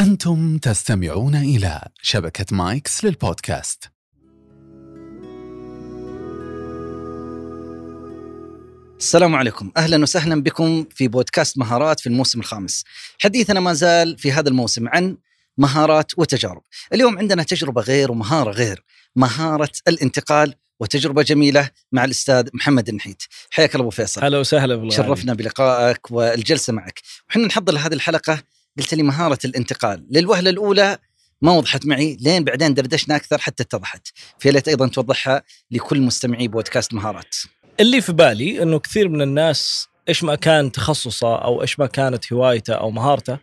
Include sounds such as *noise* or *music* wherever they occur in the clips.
أنتم تستمعون إلى شبكة مايكس للبودكاست السلام عليكم أهلا وسهلا بكم في بودكاست مهارات في الموسم الخامس. حديثنا ما زال في هذا الموسم عن مهارات وتجارب. اليوم عندنا تجربة غير ومهارة غير، مهارة الانتقال وتجربة جميلة مع الأستاذ محمد النحيت. حياك الله أبو فيصل. هلا وسهلا بالله شرفنا بلقائك والجلسة معك. وحنا نحضر لهذه الحلقة قلت لي مهارة الانتقال، للوهلة الأولى ما وضحت معي لين بعدين دردشنا أكثر حتى اتضحت. في ليت أيضا توضحها لكل مستمعي بودكاست مهارات. اللي في بالي إنه كثير من الناس إيش ما كان تخصصه أو إيش ما كانت هوايته أو مهارته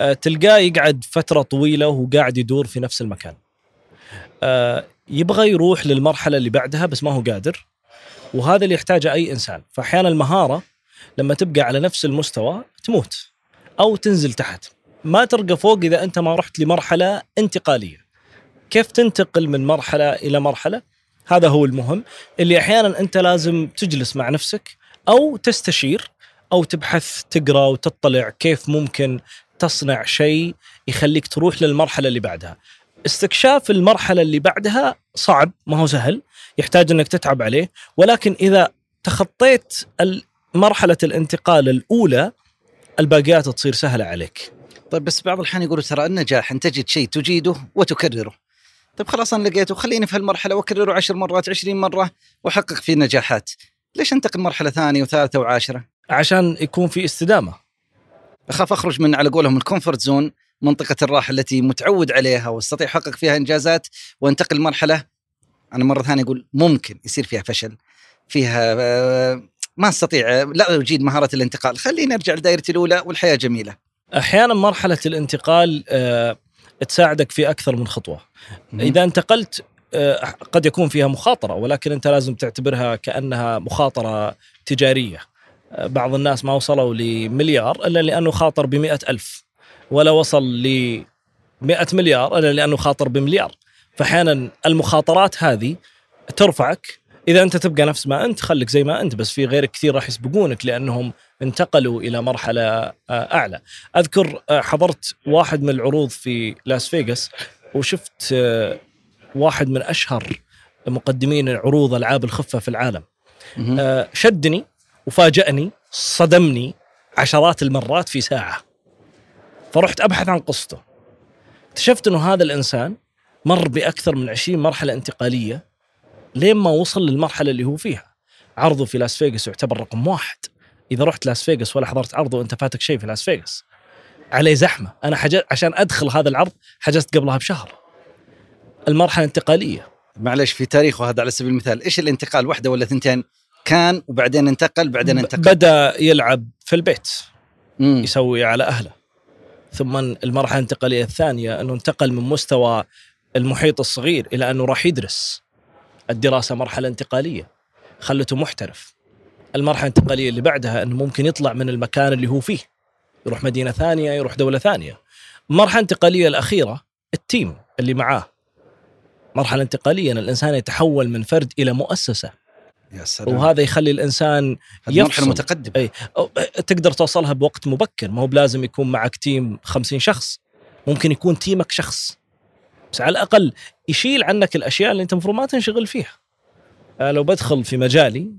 آه، تلقاه يقعد فترة طويلة وهو قاعد يدور في نفس المكان. آه، يبغى يروح للمرحلة اللي بعدها بس ما هو قادر وهذا اللي يحتاجه أي إنسان، فاحيانا المهارة لما تبقى على نفس المستوى تموت أو تنزل تحت. ما ترقى فوق إذا أنت ما رحت لمرحلة انتقالية. كيف تنتقل من مرحلة إلى مرحلة؟ هذا هو المهم اللي أحيانا أنت لازم تجلس مع نفسك أو تستشير أو تبحث تقرأ وتطلع كيف ممكن تصنع شيء يخليك تروح للمرحلة اللي بعدها. استكشاف المرحلة اللي بعدها صعب ما هو سهل يحتاج إنك تتعب عليه ولكن إذا تخطيت مرحلة الانتقال الأولى الباقيات تصير سهلة عليك. طيب بس بعض الأحيان يقولوا ترى النجاح أن تجد شيء تجيده وتكرره. طيب خلاص أنا لقيته خليني في هالمرحلة وأكرره عشر مرات عشرين مرة وأحقق فيه نجاحات ليش أنتقل مرحلة ثانية وثالثة وعاشرة؟ عشان يكون في استدامة. أخاف أخرج من على قولهم ال comfort zone منطقة الراحة التي متعود عليها وأستطيع أحقق فيها إنجازات وأنتقل مرحلة أنا مرة ثانية أقول ممكن يصير فيها فشل فيها آه، ما استطيع لا أجيد مهارة الانتقال. خليني أرجع لدائرتي الأولى والحياة جميلة. أحيانا مرحلة الانتقال آه، تساعدك في أكثر من خطوة. إذا انتقلت آه، قد يكون فيها مخاطرة ولكن أنت لازم تعتبرها كأنها مخاطرة تجارية. آه، بعض الناس ما وصلوا لمليار إلا لأنه خاطر ب ألف ولا وصل ل 100 مليار إلا لأنه خاطر بمليار. فأحيانا المخاطرات هذه ترفعك إذا أنت تبقى نفس ما أنت خليك زي ما أنت بس في غيرك كثير راح يسبقونك لأنهم انتقلوا إلى مرحلة آه، أعلى. أذكر آه، حضرت واحد من العروض في لاس فيغاس وشفت آه، واحد من أشهر مقدمين عروض ألعاب الخفة في العالم. شدني وفاجأني صدمني عشرات المرات في ساعة. فرحت أبحث عن قصته. اكتشفت إنه هذا الإنسان مر بأكثر من 20 مرحلة انتقالية لين ما وصل للمرحلة اللي هو فيها. عرضه في لاس فيغاس يعتبر رقم واحد. إذا رحت لاس فيغاس ولا حضرت عرضه وانت فاتك شيء في لاس فيغاس. عليه زحمة. أنا حجز عشان أدخل هذا العرض حجزت قبلها بشهر. المرحلة الانتقالية. معلش في تاريخه هذا على سبيل المثال. إيش الانتقال؟ واحدة ولا ثنتين؟ كان وبعدين انتقل بعدين انتقل. بدأ يلعب في البيت. مم. يسوي على أهله. ثم المرحلة الانتقالية الثانية أنه انتقل من مستوى المحيط الصغير إلى أنه راح يدرس. الدراسة مرحلة انتقالية. خلته محترف. المرحلة الانتقالية اللي بعدها إنه ممكن يطلع من المكان اللي هو فيه. يروح مدينة ثانية يروح دولة ثانية. المرحلة الانتقالية الأخيرة ال team اللي معاه. مرحلة انتقالية إن الإنسان يتحول من فرد إلى مؤسسة. يا سلام. وهذا يخلي الإنسان مرحلة يفصل. متقدمة. أي تقدر توصلها بوقت مبكر. ما هو بلازم يكون معك team 50 شخص. ممكن يكون team ك شخص. بس على الأقل يشيل عنك الأشياء اللي أنت المفروض ما تنشغل فيها. آه، لو بدخل في مجالي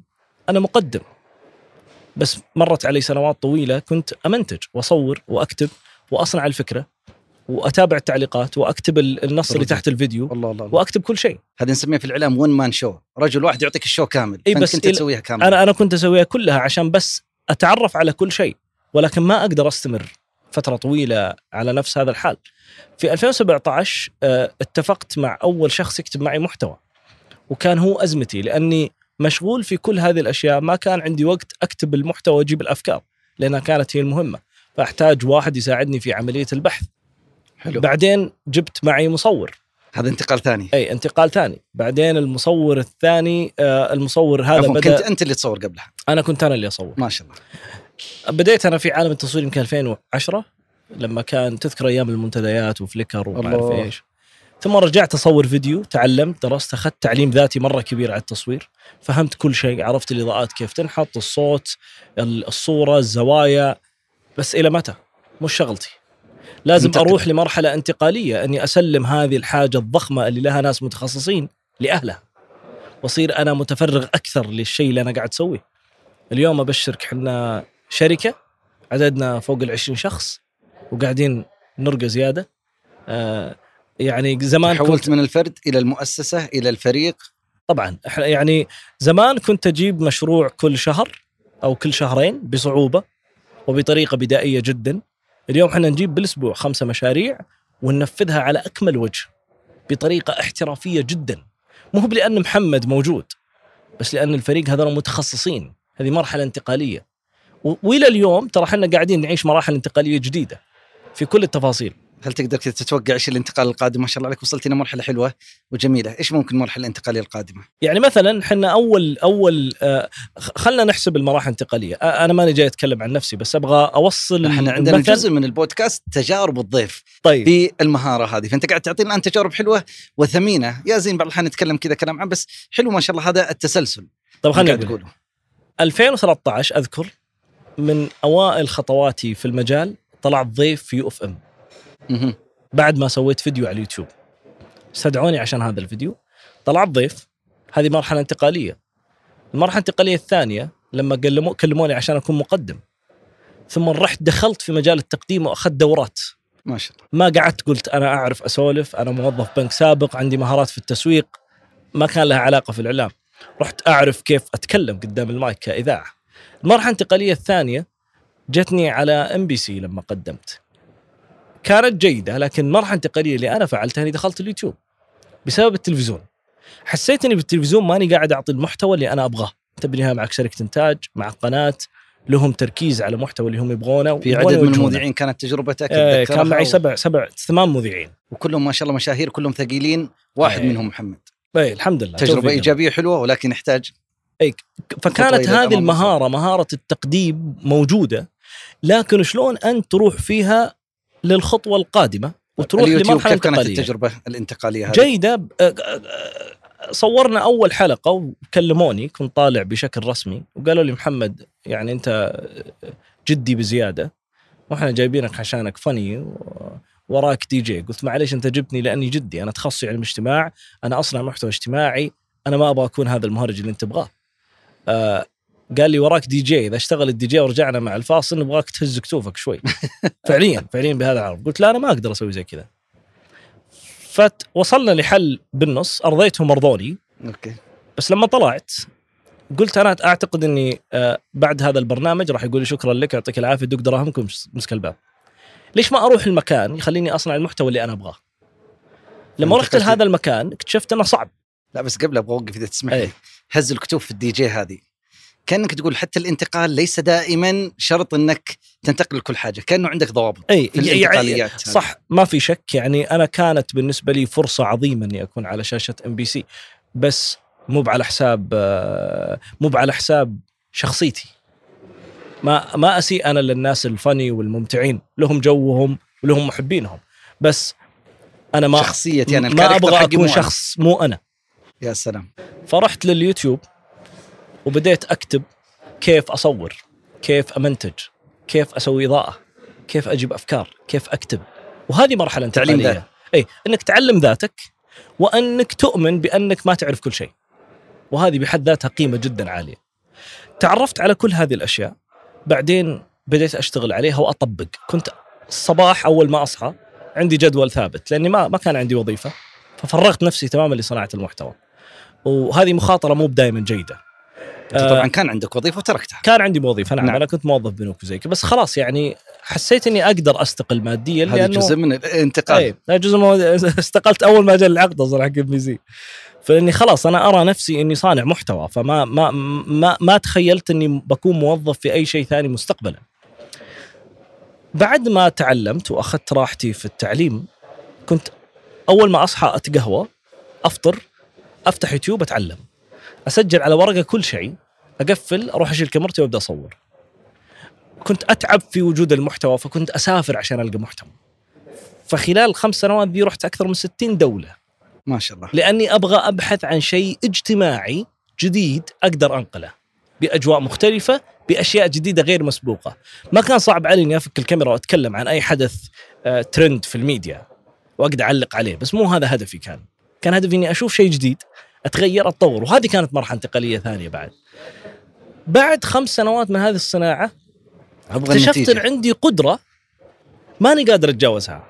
أنا مقدم. بس مرت علي سنوات طويلة كنت أمنتج وأصور وأكتب وأصنع الفكرة وأتابع التعليقات وأكتب ال- النص اللي. تحت الفيديو الله الله, الله. وأكتب كل شيء. هذا نسميه في الإعلام ون مان شو رجل واحد يعطيك الشو كامل. فأنت بس كنت تسويها كامله أنا أنا كنت أسويها كلها عشان بس أتعرف على كل شيء ولكن ما أقدر أستمر. فترة طويلة على نفس هذا الحال. في 2017 آه، اتفقت مع أول شخص يكتب معي محتوى وكان هو أزمتي لأني مشغول في كل هذه الأشياء ما كان عندي وقت أكتب المحتوى وأجيب الأفكار لأنها كانت هي المهمة. فأحتاج واحد يساعدني في عملية البحث. حلو. بعدين جبت معي مصور. هذا انتقال ثاني. أي انتقال ثاني. بعدين المصور الثاني آه، المصور هذا بدأ كنت أنت اللي تصور قبلها؟ أنا كنت أنا اللي أصور. ما شاء الله. بديت أنا في عالم التصوير يمكن 2010 لما كان تذكر أيام المنتديات وفليكر وما أعرف. إيش. ثم رجعت أصور فيديو تعلمت درست أخذت تعليم ذاتي مرة كبير على التصوير. فهمت كل شيء عرفت الإضاءات كيف تنحط الصوت ال- الصورة الزوايا. بس إلى متى؟ مش شغلتي. لازم منتقدة. أروح لمرحلة انتقالية إني أسلم هذه الحاجة الضخمة اللي لها ناس متخصصين لأهلها. وأصير أنا متفرغ أكثر للشيء اللي أنا قاعد أسويه. اليوم أبشرك إحنا شركة عددنا فوق ال 20 شخص وقاعدين نرقى زيادة. آه يعني زمان كنت تحولت من الفرد إلى المؤسسة إلى الفريق؟ طبعا إحنا يعني زمان كنت أجيب مشروع كل شهر أو كل شهرين بصعوبة وبطريقة بدائية جدا. اليوم إحنا نجيب بالأسبوع خمسة مشاريع وننفذها على أكمل وجه بطريقة احترافية جدا. مو هو لأن محمد موجود بس لأن الفريق هذول متخصصين. هذه مرحلة انتقالية. وإلى اليوم ترى إحنا قاعدين نعيش مراحل انتقالية جديدة في كل التفاصيل. هل تقدر تتوقع إيش الانتقال القادم؟ ما شاء الله عليك وصلت إلى مرحلة حلوة وجميلة. إيش ممكن المرحله الانتقالية القادمة؟ يعني مثلا إحنا أول أول آه، خ- خلنا نحسب المراحل الانتقالية. آه، أنا ماني جاي أتكلم عن نفسي بس أبغى أوصل إحنا عندنا. جزء من البودكاست تجارب الضيف طيب. في المهارة هذه. فأنت قاعد تعطينا الان تجارب حلوة وثمينة. يا زين بعض الأحيان نتكلم كذا كلام عام بس حلو ما شاء الله هذا التسلسل. طيب أقول. تقوله. 2013 أذكر من أوائل خطواتي في المجال طلعت ضيف في يو إف إم. بعد ما سويت فيديو على اليوتيوب. استدعوني عشان هذا الفيديو. طلعت ضيف هذه مرحلة انتقالية. المرحلة الانتقالية الثانية لما كلمو كلموني عشان أكون مقدم. ثم رحت دخلت في مجال التقديم وأخذت دورات. ما شاء الله. ما قعدت قلت أنا أعرف أسولف أنا موظف بنك سابق عندي مهارات في التسويق. ما كان لها علاقة في الإعلام. رحت أعرف كيف أتكلم قدام المايك كإذاعة. المرحلة الانتقالية الثانية جتني على ام بي سي لما قدمت كانت جيدة لكن المرحله الانتقاليه اللي أنا فعلتها أني دخلت اليوتيوب بسبب التلفزيون حسيت أني بالتلفزيون ماني قاعد أعطي المحتوى اللي أنا أبغاه انت بالنهايه معك شركة إنتاج مع قناة لهم تركيز على المحتوى اللي هم يبغونه في عدد من. المذيعين كانت تجربتك آه، كان معي و- سبع سبع ثمان مذيعين وكلهم ما شاء الله مشاهير كلهم ثقيلين واحد إيه. منهم محمد اي الحمد لله تجربة. إيجابية حلوة ولكن يحتاج فكانت خطوة إلى هذه الأمام المهارة مهارة التقديم موجودة لكن شلون أنت تروح فيها للخطوة القادمة وتروح لمرحلة كيف كانت انتقاليه التجربة الانتقالية هذه؟ آه، صورنا أول حلقة وكلموني كنت طالع بشكل رسمي وقالوا لي محمد يعني أنت جدي بزيادة وإحنا جايبينك عشانك فني و- وراك دي جي. قلت معليش أنت جبتني لأني جدي أنا تخصصي علم اجتماع أنا اصنع محتوى اجتماعي أنا ما أبغى أكون هذا المهرج اللي أنت تبغاه. آه قال لي وراك دي جي إذا اشتغل الدي جي ورجعنا مع الفاصل نبغاك تهز كتوفك شوي *laughs* فعليا فعليا بهذا العرض قلت لا أنا ما أقدر أسوي زي كذا فوصلنا لحل بالنص ارضيتهم ارضوني okay بس لما طلعت قلت أنا أعتقد إني آه، بعد هذا البرنامج راح يقول لي شكرا لك يعطيك العافية دق دراهمك امسك الباب. ليش ما أروح المكان يخليني أصنع المحتوى اللي أنا أبغاه؟ لما رحت لهذا المكان اكتشفت أنه صعب. لا بس قبل أبغى أوقف إذا تسمح لي. هز الكتوف في الدي جي هذه كأنك تقول حتى الانتقال ليس دائما شرط إنك تنتقل لكل حاجة كأنه عندك ضوابط أي في الانتقاليات هذه. صح ما في شك يعني أنا كانت بالنسبة لي فرصة عظيمة إني أكون على شاشة إم بي سي بس مو على حساب آه، مو على حساب شخصيتي ما ما أسيء أنا للناس الفني والممتعين لهم جوهم ولهم محبينهم بس أنا ما شخصيتي أنا ما أبغى أكون. شخص مو أنا يا سلام. فرحت لليوتيوب وبديت أكتب كيف أصور كيف أمنتج كيف أسوي إضاءة كيف أجيب أفكار كيف أكتب. وهذه مرحلة تعليم انتقالية. إي إنك تعلم ذاتك وأنك تؤمن بأنك ما تعرف كل شيء. وهذه بحد ذاتها قيمة جدا عالية. تعرفت على كل هذه الأشياء بعدين بديت أشتغل عليها وأطبق. كنت الصباح أول ما أصحى عندي جدول ثابت لأني ما ما كان عندي وظيفة ففرغت نفسي تماما لصناعة المحتوى. وهذه مخاطرة مو دائما جيدة أنت آه، طبعا كان عندك وظيفة وتركتها كان عندي وظيفة نعم, نعم. أنا كنت موظف بنوك وزي بس خلاص يعني حسيت إني أقدر أستقل ماديا هذا لأنه جزء من الانتقال اي جزء من *laughs* استقلت أول ما جاء العقد أصلا حق ام بي سي فإني خلاص أنا أرى نفسي إني صانع محتوى فما ما ما ما تخيلت إني بكون موظف في أي شيء ثاني مستقبلا. بعد ما تعلمت وأخذت راحتي في التعليم كنت أول ما أصحى أتقهوى أفطر أفتح يوتيوب أتعلم. أسجل على ورقة كل شيء أقفل أروح أشيل كاميرتي وأبدأ أصور. كنت أتعب في وجود المحتوى فكنت أسافر عشان ألقى محتوى. فخلال الخمس سنوات دي رحت أكثر من 60 دولة. ما شاء الله. لأني أبغى أبحث عن شيء اجتماعي جديد أقدر أنقله. بأجواء مختلفة بأشياء جديدة غير مسبوقة. ما كان صعب علي إني أفك الكاميرا وأتكلم عن أي حدث آه، ترند في الميديا. وأقدر أعلق عليه بس مو هذا هدفي كان. كان هدفي إني أشوف شيء جديد أتغير أتطور وهذه كانت مرحلة انتقالية ثانية بعد. بعد خمس سنوات من هذه الصناعة أبغى اكتشفت إن عندي قدرة ماني قادر أتجاوزها.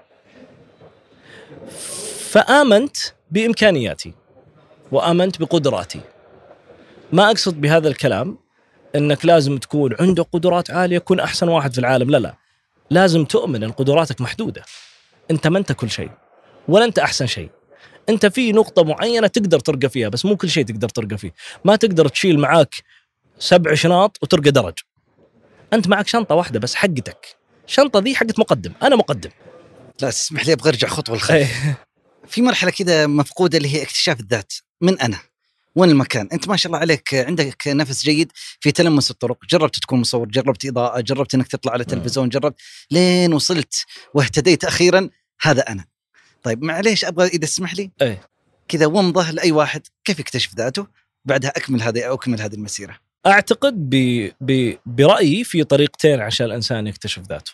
فآمنت بإمكانياتي وآمنت بقدراتي. ما أقصد بهذا الكلام إنك لازم تكون عندك قدرات عالية كن أحسن واحد في العالم. لا لا. لازم تؤمن إن قدراتك محدودة. أنت ما أنت كل شيء ولا أنت أحسن شيء. انت في نقطة معينة تقدر ترقى فيها بس مو كل شيء تقدر ترقى فيه. ما تقدر تشيل معاك سبع شنط وترقى درج. أنت معك شنطة واحدة بس حقتك. الشنطة ذي حقت مقدم. أنا مقدم. لا تسمح لي أبغى أرجع خطوة للخلف إيه. في مرحلة كذا مفقودة اللي هي اكتشاف الذات. من أنا؟ وين المكان؟ أنت ما شاء الله عليك عندك نفس جيد في تلمس الطرق. جربت تكون مصور جربت إضاءة جربت إنك تطلع على التلفزيون جربت لين وصلت واهتديت أخيرا هذا أنا. طيب معليش أبغى إذا تسمح لي. إيه. كذا ومضه لأي واحد كيف يكتشف ذاته بعدها أكمل هذه أو أكمل هذه المسيرة. أعتقد ب... ب... برأيي في طريقتين عشان الإنسان يكتشف ذاته.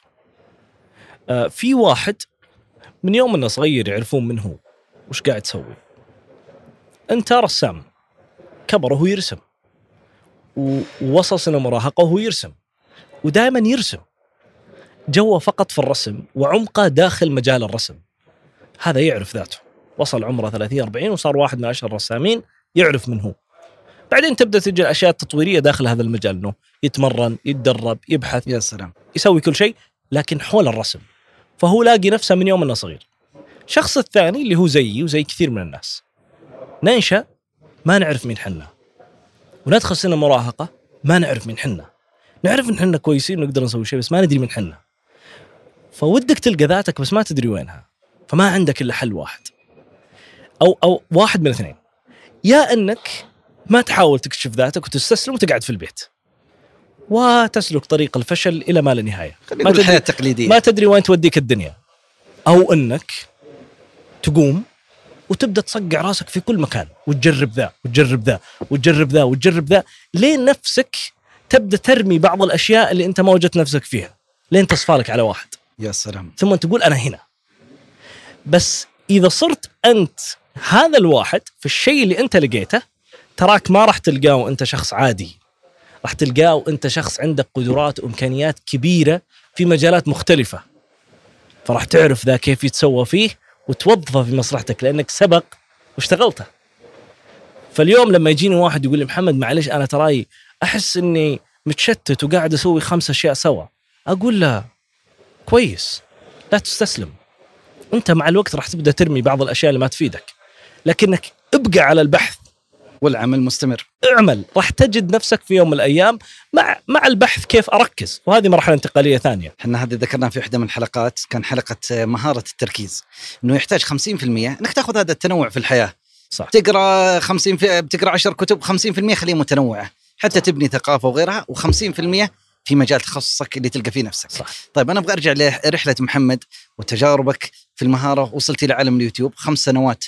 آه في واحد من يوم إنه صغير يعرفون من هو وش قاعد يسوي. انت رسام كبر وهو يرسم. ووصل سن المراهقه وهو يرسم. ودائما يرسم. جوه فقط في الرسم وعمقه داخل مجال الرسم. هذا يعرف ذاته. وصل عمره 30 40 وصار واحد من أشهر الرسامين يعرف من هو. بعدين تبدأ تجي الاشياء التطويريه داخل هذا المجال إنه يتمرن يتدرب يبحث. يا سلام. يسوي كل شيء لكن حول الرسم. فهو لاقي نفسه من يوم إنه صغير. الشخص الثاني اللي هو زيي وزي كثير من الناس. ننشا ما نعرف مين حنا. وندخل سن المراهقه ما نعرف مين حنا. نعرف إن حنا كويسين ونقدر نسوي شيء بس ما ندري مين حنا. فودك تلقى ذاتك بس ما تدري وينها. فما عندك إلا حل واحد. أو أو واحد من اثنين. يا إنك ما تحاول تكشف ذاتك وتستسلم وتقعد في البيت. وتسلك طريق الفشل إلى ما لا نهاية. ما نقول الحياة تدري التقليديه ما تدري وين توديك الدنيا. أو إنك تقوم وتبدأ تصقع راسك في كل مكان. وتجرب ذا وتجرب ذا وتجرب ذا وتجرب ذا لين نفسك تبدأ ترمي بعض الأشياء اللي أنت ما وجدت نفسك فيها. لين تصفالك على واحد. يا سلام. ثم تقول أنا هنا. بس إذا صرت أنت هذا الواحد في الشيء اللي أنت لقيته تراك ما راح تلقاه وانت شخص عادي. راح تلقاه وانت شخص عندك قدرات وإمكانيات كبيرة في مجالات مختلفة. فراح تعرف ذا كيف يتسوى فيه وتوظفه في مصلحتك لأنك سبق واشتغلته. فاليوم لما يجيني واحد يقول لي محمد معلش أنا تراي أحس إني متشتت وقاعد أسوي خمس أشياء سوا. أقول له كويس لا تستسلم. انت مع الوقت راح تبدأ ترمي بعض الأشياء اللي ما تفيدك. لكنك ابقى على البحث. والعمل مستمر. اعمل. راح تجد نفسك في يوم من الأيام مع مع البحث كيف أركز. وهذه مرحلة انتقالية ثانية. إحنا هذه ذكرناها في واحدة من الحلقات كان حلقة آه، مهارة التركيز. إنه يحتاج 50% إنك تأخذ هذا التنوع في الحياة. صح. تقرأ 50 في بتقرأ 10 كتب 50% خليها متنوعة. حتى تبني ثقافة وغيرها و50% في مجال تخصصك اللي تلقى فيه نفسك. صح. طيب أنا أبغى أرجع لرحلة محمد وتجاربك في المهارة وصلت إلى عالم اليوتيوب. خمس سنوات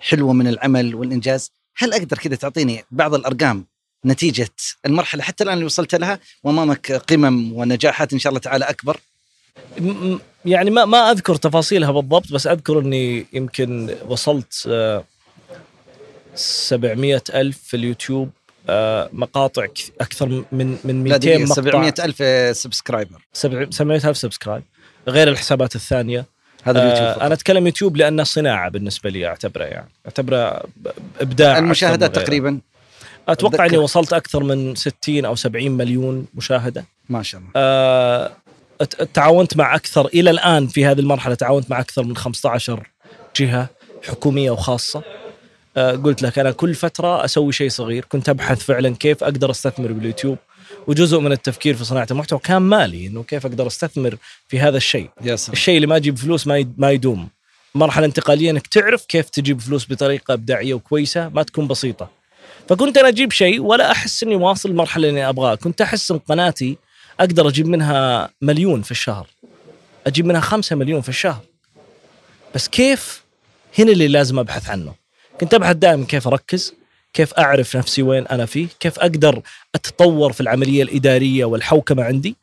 حلوة من العمل والإنجاز. هل أقدر كذا تعطيني بعض الأرقام نتيجة المرحلة حتى الآن اللي وصلت لها؟ وأمامك قمم ونجاحات إن شاء الله تعالى أكبر. يعني ما ما أذكر تفاصيلها بالضبط بس أذكر إني يمكن وصلت آه، 700 ألف في اليوتيوب آه، مقاطع كث- أكثر من من لا 200 دقيقه مقطع. 700 ألف subscriber. 700 ألف subscribe. غير الحسابات الثانية. هذا اليوتيوب آه فقط. أنا أتكلم يوتيوب لأنه صناعة بالنسبة لي أعتبره يعني. أعتبره إبداع المشاهدات. تقريبا. أتوقع إني. وصلت أكثر من 60 أو 70 مليون مشاهدة. ما شاء الله. آه، تعاونت مع أكثر إلى الآن في هذه المرحلة تعاونت مع أكثر من 15 جهة حكومية وخاصة. آه، قلت لك أنا كل فترة أسوي شيء صغير. كنت أبحث فعلا كيف أقدر أستثمر باليوتيوب. وجزء من التفكير في صناعة المحتوى كان مالي إنه كيف أقدر أستثمر في هذا الشيء. الشيء اللي ما يجيب فلوس ما ما يدوم. مرحلة انتقالية إنك تعرف كيف تجيب فلوس بطريقة إبداعية وكويسة ما تكون بسيطة. فكنت أنا أجيب شيء ولا أحس إني واصل المرحلة اللي أبغاها. كنت أحس إن قناتي أقدر أجيب منها مليون في الشهر. أجيب منها خمسة مليون في الشهر. بس كيف؟ هنا اللي لازم أبحث عنه. كنت أبحث دائما كيف أركز. كيف أعرف نفسي وين أنا فيه؟ كيف أقدر أتطور في العملية الإدارية والحوكمة عندي؟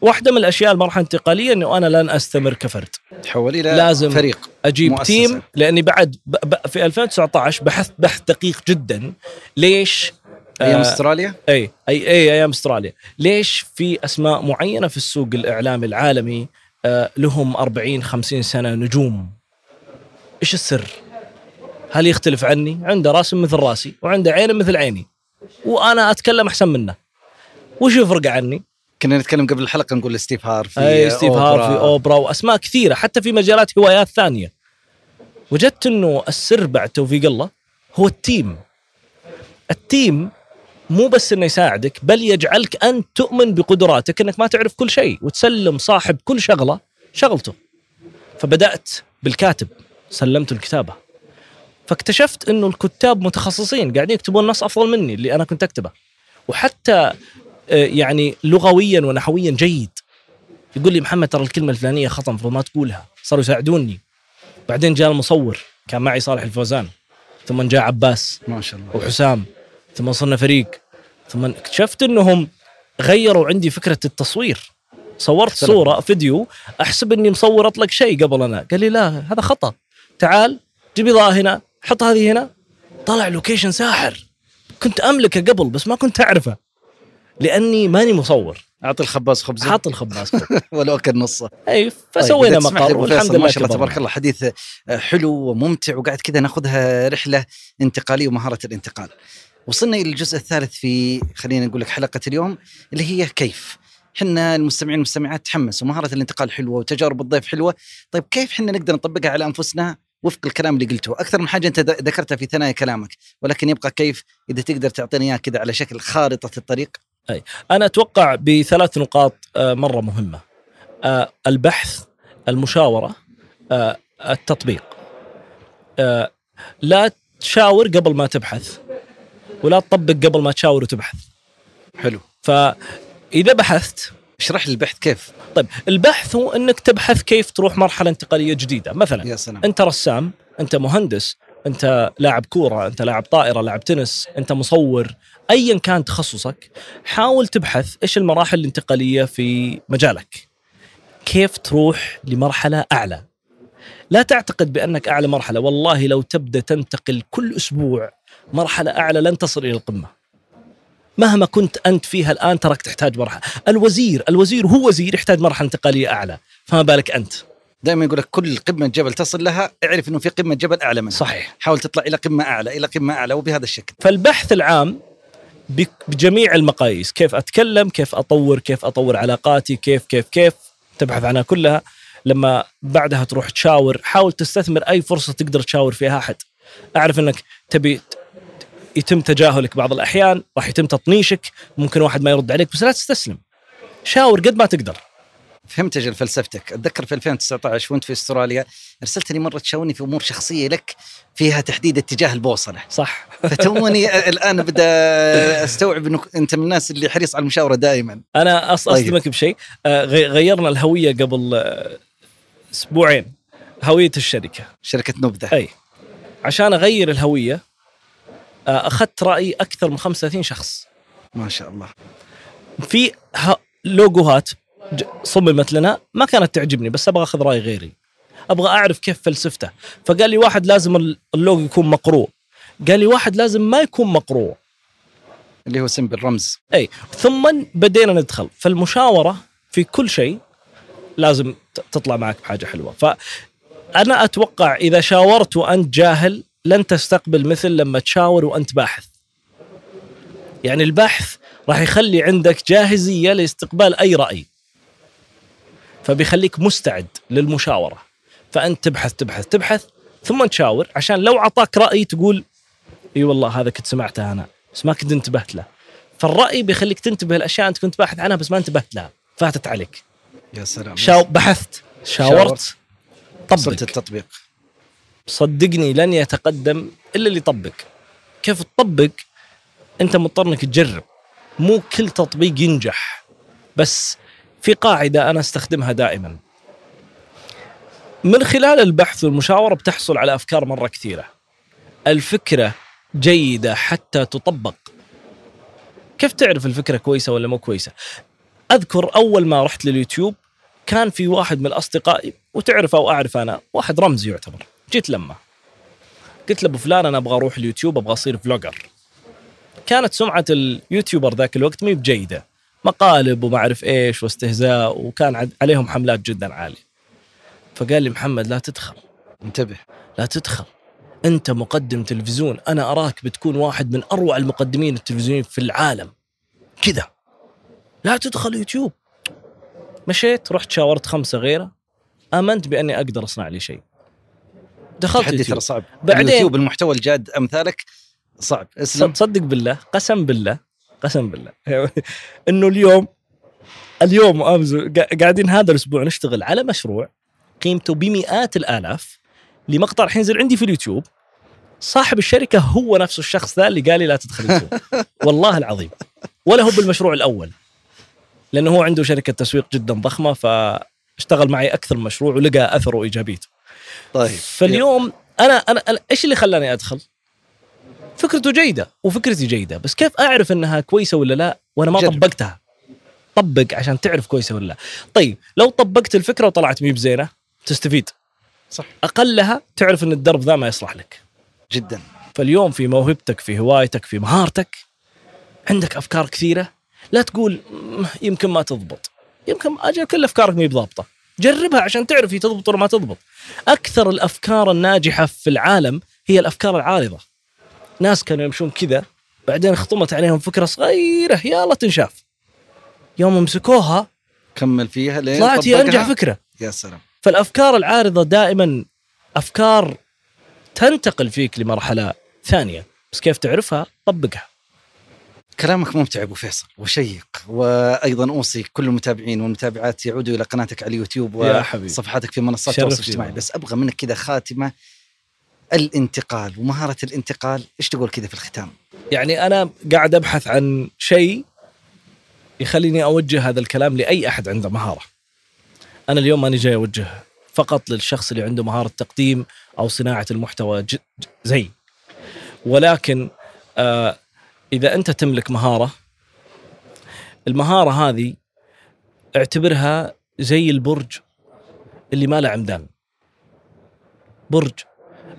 واحدة من الأشياء المرحلة الانتقالية إنه أنا لن أستمر كفرد. تحول إلى لازم فريق أجيب مؤسسة. تيم لأني بعد ب ب في 2019 بحثت بحث دقيق جدا. ليش؟ أيام آه، أستراليا؟ أي أي أي أيام أستراليا. ليش في أسماء معينة في السوق الإعلامي العالمي آه، لهم 40 50 سنة نجوم؟ إيش السر؟ هل يختلف عني؟ عنده راس مثل راسي وعنده عين مثل عيني. وأنا أتكلم أحسن منه. وش يفرق عني؟ كنا نتكلم قبل الحلقة نقول ستيف هارفي أي ستيف أوبرا. هارفي أوبرا وأسماء كثيرة حتى في مجالات هوايات ثانية. وجدت إنه السر بعد توفيق الله هو ال team. ال team مو بس إنه يساعدك بل يجعلك انت تؤمن بقدراتك إنك ما تعرف كل شيء وتسلم صاحب كل شغلة شغلته. فبدأت بالكاتب سلمت الكتابة. فاكتشفت إنه الكتاب متخصصين قاعدين يكتبون نص أفضل مني اللي أنا كنت أكتبه. وحتى آه، يعني لغويا ونحويا جيد. يقول لي محمد ترى الكلمة الفلانية خطأ المفروض ما تقولها. صاروا يساعدوني. بعدين جاء المصور كان معي صالح الفوزان. ثم جاء عباس ما شاء الله. وحسام. ثم صرنا فريق. ثم اكتشفت إنهم غيروا عندي فكرة التصوير. صورت. صورة فيديو أحسب إني مصور أطلق شيء قبل أنا. قال لي لا هذا خطأ. تعال جيب إضاءة هنا. حط هذه هنا. طلع لوكيشن ساحر. كنت أملكه قبل بس ما كنت أعرفه. لأني ماني مصور. أعطي الخباز خبزه حاط الخباز. *laughs* ولو أكل نصه. أي فسوينا طيب، تسمح لي مقر والحمد لله ما شاء الله. تبارك الله حديث آه، حلو وممتع وقاعد كذا ناخذها رحلة انتقالية ومهارة الانتقال. وصلنا إلى الجزء الثالث في خلينا نقول لك حلقة اليوم اللي هي كيف. حنا المستمعين والمستمعات تحمسوا ومهاره الانتقال حلوة وتجارب الضيف حلوة. طيب كيف حنا نقدر نطبقها على أنفسنا؟ وفق الكلام اللي قلته. أكثر من حاجة أنت ذكرتها في ثنايا كلامك ولكن يبقى كيف إذا تقدر تعطينا اياه كذا على شكل خارطة الطريق؟ أنا أتوقع بثلاث نقاط آه، مرة مهمة. آه، البحث المشاورة آه، التطبيق. لا تشاور قبل ما تبحث ولا تطبق قبل ما تشاور وتبحث. حلو. فإذا بحثت اشرح لي البحث كيف. طيب البحث هو إنك تبحث كيف تروح مرحلة انتقالية جديدة. مثلا يا سلام. أنت رسام أنت مهندس أنت لاعب كورة أنت لاعب طائرة لاعب تنس أنت مصور ايا كان تخصصك حاول تبحث إيش المراحل الانتقالية في مجالك. كيف تروح لمرحلة أعلى؟ لا تعتقد بأنك أعلى مرحلة. والله لو تبدأ تنتقل كل أسبوع مرحلة أعلى لن تصل إلى القمة. مهما كنت أنت فيها الآن تراك تحتاج مرحلة. الوزير الوزير هو وزير يحتاج مرحلة انتقالية أعلى. فما بالك أنت؟ دائما يقول لك كل قمة جبل تصل لها اعرف إنه في قمة جبل أعلى منها صحيح. حاول تطلع إلى قمة أعلى إلى قمة أعلى وبهذا الشكل. فالبحث العام بجميع المقاييس. كيف أتكلم؟ كيف أطور؟ كيف أطور علاقاتي؟ كيف كيف كيف؟ تبحث عنها كلها. لما بعدها تروح تشاور حاول تستثمر أي فرصة تقدر تشاور فيها أحد. أعرف إنك تبي يتم تجاهلك بعض الأحيان راح يتم تطنيشك ممكن واحد ما يرد عليك بس لا تستسلم. شاور قد ما تقدر. فهمت أجل فلسفتك. أتذكر في 2019 وأنت في أستراليا أرسلتني مرة تشاورني في أمور شخصية لك فيها تحديد اتجاه البوصلة. صح. *laughs* فتوني الآن بدأ أستوعب انه أنت من الناس اللي حريص على المشاورة دائما. أنا طيب. أصدمك بشيء. آه، غي- غيرنا الهوية قبل آه، أسبوعين. هوية الشركة. شركة نبذة. أي. عشان أغير الهوية أخذت رأي أكثر من 35 شخص. ما شاء الله. في لوجوهات صممت لنا ما كانت تعجبني بس أبغى أخذ رأي غيري. أبغى أعرف كيف فلسفته. فقال لي واحد لازم ال- اللوجو يكون مقروء. قال لي واحد لازم ما يكون مقروء. اللي هو سمبل رمز. أي ثم بدينا ندخل. فالمشاورة في كل شيء لازم تطلع معك بحاجة حلوة. فأنا أتوقع إذا شاورت وأنت جاهل لن تستقبل مثل لما تشاور وأنت باحث. يعني البحث راح يخلي عندك جاهزية لاستقبال أي رأي. فبيخليك مستعد للمشاورة. فأنت تبحث تبحث تبحث ثم تشاور عشان لو أعطاك رأي تقول إي والله هذا كنت سمعته أنا بس ما كنت انتبهت له. فالرأي بيخليك تنتبه الاشياء أنت كنت باحث عنها بس ما انتبهت لها فاتت عليك. يا سلام. شاو بحثت شاورت طبق. التطبيق. صدقني لن يتقدم إلا اللي يطبق كيف تطبق؟ أنت مضطر إنك تجرب. مو كل تطبيق ينجح بس في قاعدة أنا أستخدمها دائما. من خلال البحث والمشاورة بتحصل على أفكار مرة كثيرة. الفكرة جيدة حتى تطبق. كيف تعرف الفكرة كويسة ولا مو كويسة؟ أذكر أول ما رحت لليوتيوب كان في واحد من الاصدقاء وتعرف أو أعرف أنا واحد رمزي يعتبر. جيت لما. قلت له ابو فلان أنا أبغى أروح اليوتيوب أبغى أصير vlogger كانت سمعة ال YouTuber ذاك الوقت مي بجيده مقالب وما أعرف إيش واستهزاء وكان عليهم حملات جدا عالية. فقال لي محمد لا تدخل. انتبه. لا تدخل. أنت مقدم تلفزيون أنا أراك بتكون واحد من أروع المقدمين التلفزيونيين في العالم. كذا. لا تدخل يوتيوب. مشيت رحت شاورت خمسة غيره. آمنت بأني أقدر أصنع لي شيء. دخلت تحدي ترى صعب. بعدين- اليوتيوب المحتوى الجاد أمثالك صعب. اسلم. تصدق بالله قسم بالله قسم بالله. *laughs* إنه اليوم اليوم قا- قاعدين هذا الأسبوع نشتغل على مشروع قيمته بمئات الآلاف لمقطع راح ينزل عندي في اليوتيوب. صاحب الشركة هو نفسه الشخص ذا اللي قال لي لا تدخل يوتيوب *laughs* والله العظيم. ولا هو بالمشروع الأول. لأنه هو عنده شركة تسويق جدا ضخمة فاشتغل معي أكثر مشروع ولقى أثره وايجابيته طيب فاليوم أنا أنا, أنا إيش اللي خلاني أدخل؟ فكرته جيدة وفكرتي جيدة بس كيف أعرف إنها كويسة ولا لا وأنا ما جرب. طبقتها؟ طبق عشان تعرف كويسة ولا لا. طيب لو طبقت الفكرة وطلعت مي بزينه تستفيد. صح. أقلها تعرف إن الدرب ذا ما يصلح لك. جدا فاليوم في موهبتك في هوايتك في مهارتك عندك أفكار كثيرة لا تقول "مم، يمكن ما تضبط يمكن أجل كل أفكارك ما هي بضابطه جربها عشان تعرف هي تضبط ولا ما تضبط. أكثر الأفكار الناجحة في العالم هي الأفكار العارضة. ناس كانوا يمشون كذا بعدين خطمت عليهم فكرة صغيرة يلا تنشاف. يوم مسكوها كمل فيها لين طلعت هي. أنجح فكرة. يا سلام. فالأفكار العارضة دائما أفكار تنتقل فيك لمرحلة ثانية. بس كيف تعرفها؟ طبقها. كلامك ممتع أبو فيصل وشيق وأيضا أوصي كل المتابعين والمتابعات يعودوا إلى قناتك على اليوتيوب. وصفحاتك في منصات التواصل الاجتماعي. بس أبغى منك كذا خاتمة الانتقال ومهارة الانتقال إيش تقول كذا في الختام يعني أنا قاعد أبحث عن شيء يخليني أوجه هذا الكلام لأي أحد عنده مهارة. أنا اليوم ماني جاي أوجه فقط للشخص اللي عنده مهارة تقديم أو صناعة المحتوى زي ولكن آه إذا أنت تملك مهارة المهارة هذه اعتبرها زي البرج اللي ما له عمدان. برج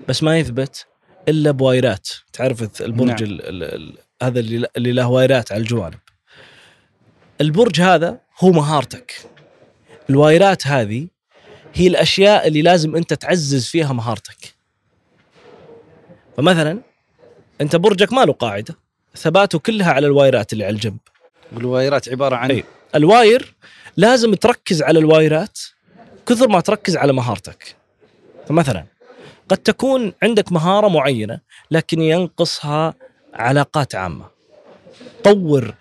بس ما يثبت إلا بوايرات تعرف البرج نعم. نعم. ال ال ال هذا اللي اللي له وايرات على الجوانب البرج هذا هو مهارتك الوايرات هذه هي الأشياء اللي لازم أنت تعزز فيها مهارتك فمثلا أنت برجك ما له قاعدة ثباته كلها على الوايرات اللي على الجنب. والوايرات عبارة عن أي. ال wire لازم تركز على ال wire ات كثر ما تركز على مهارتك. فمثلا قد تكون عندك مهارة معينة لكن ينقصها علاقات عامة. طور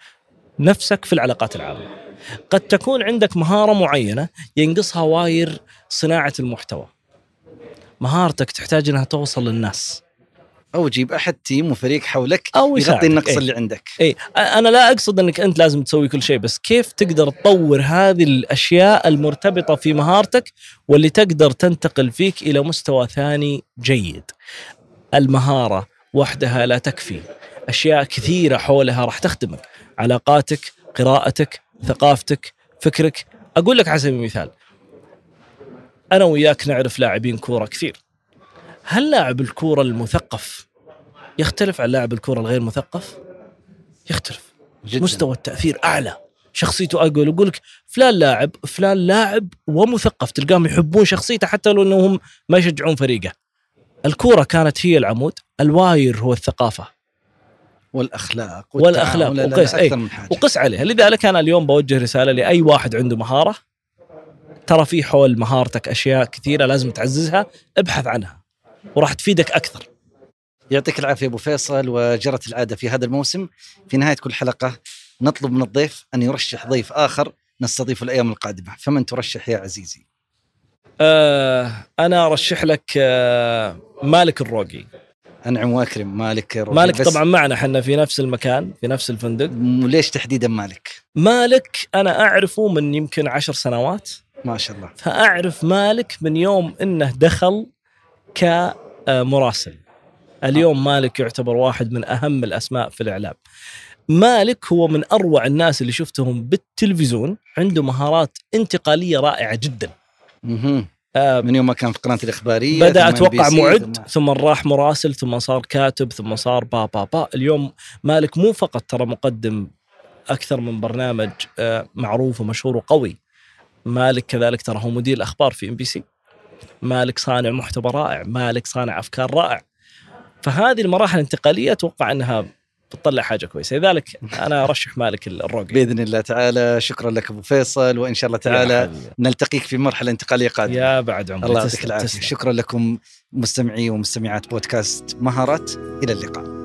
نفسك في العلاقات العامة. قد تكون عندك مهارة معينة ينقصها wire صناعة المحتوى. مهارتك تحتاج إنها توصل للناس. أو جيب أحد team وفريق حولك أو يغطي. النقص إيه. اللي عندك اي أنا لا أقصد إنك أنت لازم تسوي كل شيء بس كيف تقدر تطور هذه الأشياء المرتبطة في مهارتك واللي تقدر تنتقل فيك إلى مستوى ثاني جيد. المهارة وحدها لا تكفي، أشياء كثيرة حولها راح تخدمك، علاقاتك، قراءتك، ثقافتك، فكرك، أقول لك على سبيل المثال أنا وياك نعرف لاعبين كورة كثير. هل لاعب الكورة المثقف يختلف عن لاعب الكورة الغير مثقف؟ يختلف. جدا. مستوى التأثير أعلى. شخصيته أقول يقول لك فلان لاعب فلان لاعب ومثقف تلقاهم يحبون شخصيته حتى لو إنهم ما يشجعون فريقه. الكورة كانت هي العمود الواير هو الثقافة. والأخلاق لا، وقس. حاجة. وقس عليها لذلك أنا اليوم بوجه رسالة لأي واحد عنده مهارة. ترى في حول مهارتك أشياء كثيرة لازم تعززها ابحث عنها. وراح تفيدك أكثر. يعطيك العافية أبو فيصل وجرت العادة في هذا الموسم. في نهاية كل حلقة نطلب من الضيف أن يرشح ضيف آخر نستضيفه الأيام القادمة. فمن ترشح يا عزيزي؟ آه أنا أرشح لك آه مالك الروقي. أنعم وأكرم مالك روحي. مالك طبعا معنا إحنا في نفس المكان في نفس الفندق. م- ليش تحديدا مالك؟ مالك أنا أعرفه من يمكن عشر سنوات. ما شاء الله. فأعرف مالك من يوم إنه دخل كمراسل. اليوم مالك يعتبر واحد من أهم الأسماء في الإعلام. مالك هو من أروع الناس اللي شفتهم بالتلفزيون عنده مهارات انتقالية رائعة جدا. آه، من يوم ما كان في قناة الإخبارية بدأ أتوقع معد ثم- ثم راح مراسل ثم صار كاتب ثم صار با با با. اليوم مالك مو فقط ترى مقدم أكثر من برنامج آه، معروف ومشهور وقوي. مالك كذلك ترى هو مدير الأخبار في إم بي سي. مالك صانع محتوى رائع مالك صانع أفكار رائع. فهذه المراحل الانتقالية أتوقع إنها بتطلع حاجة كويسة. لذلك أنا أرشح مالك الروقي. بإذن الله تعالى. شكرا لك أبو فيصل. وإن شاء الله تعالى. نلتقيك في مرحلة انتقالية قادمة. يا بعد عمري. الله يعطيك تسلم، العافية. شكرا لكم مستمعي ومستمعات بودكاست مهارات. إلى اللقاء.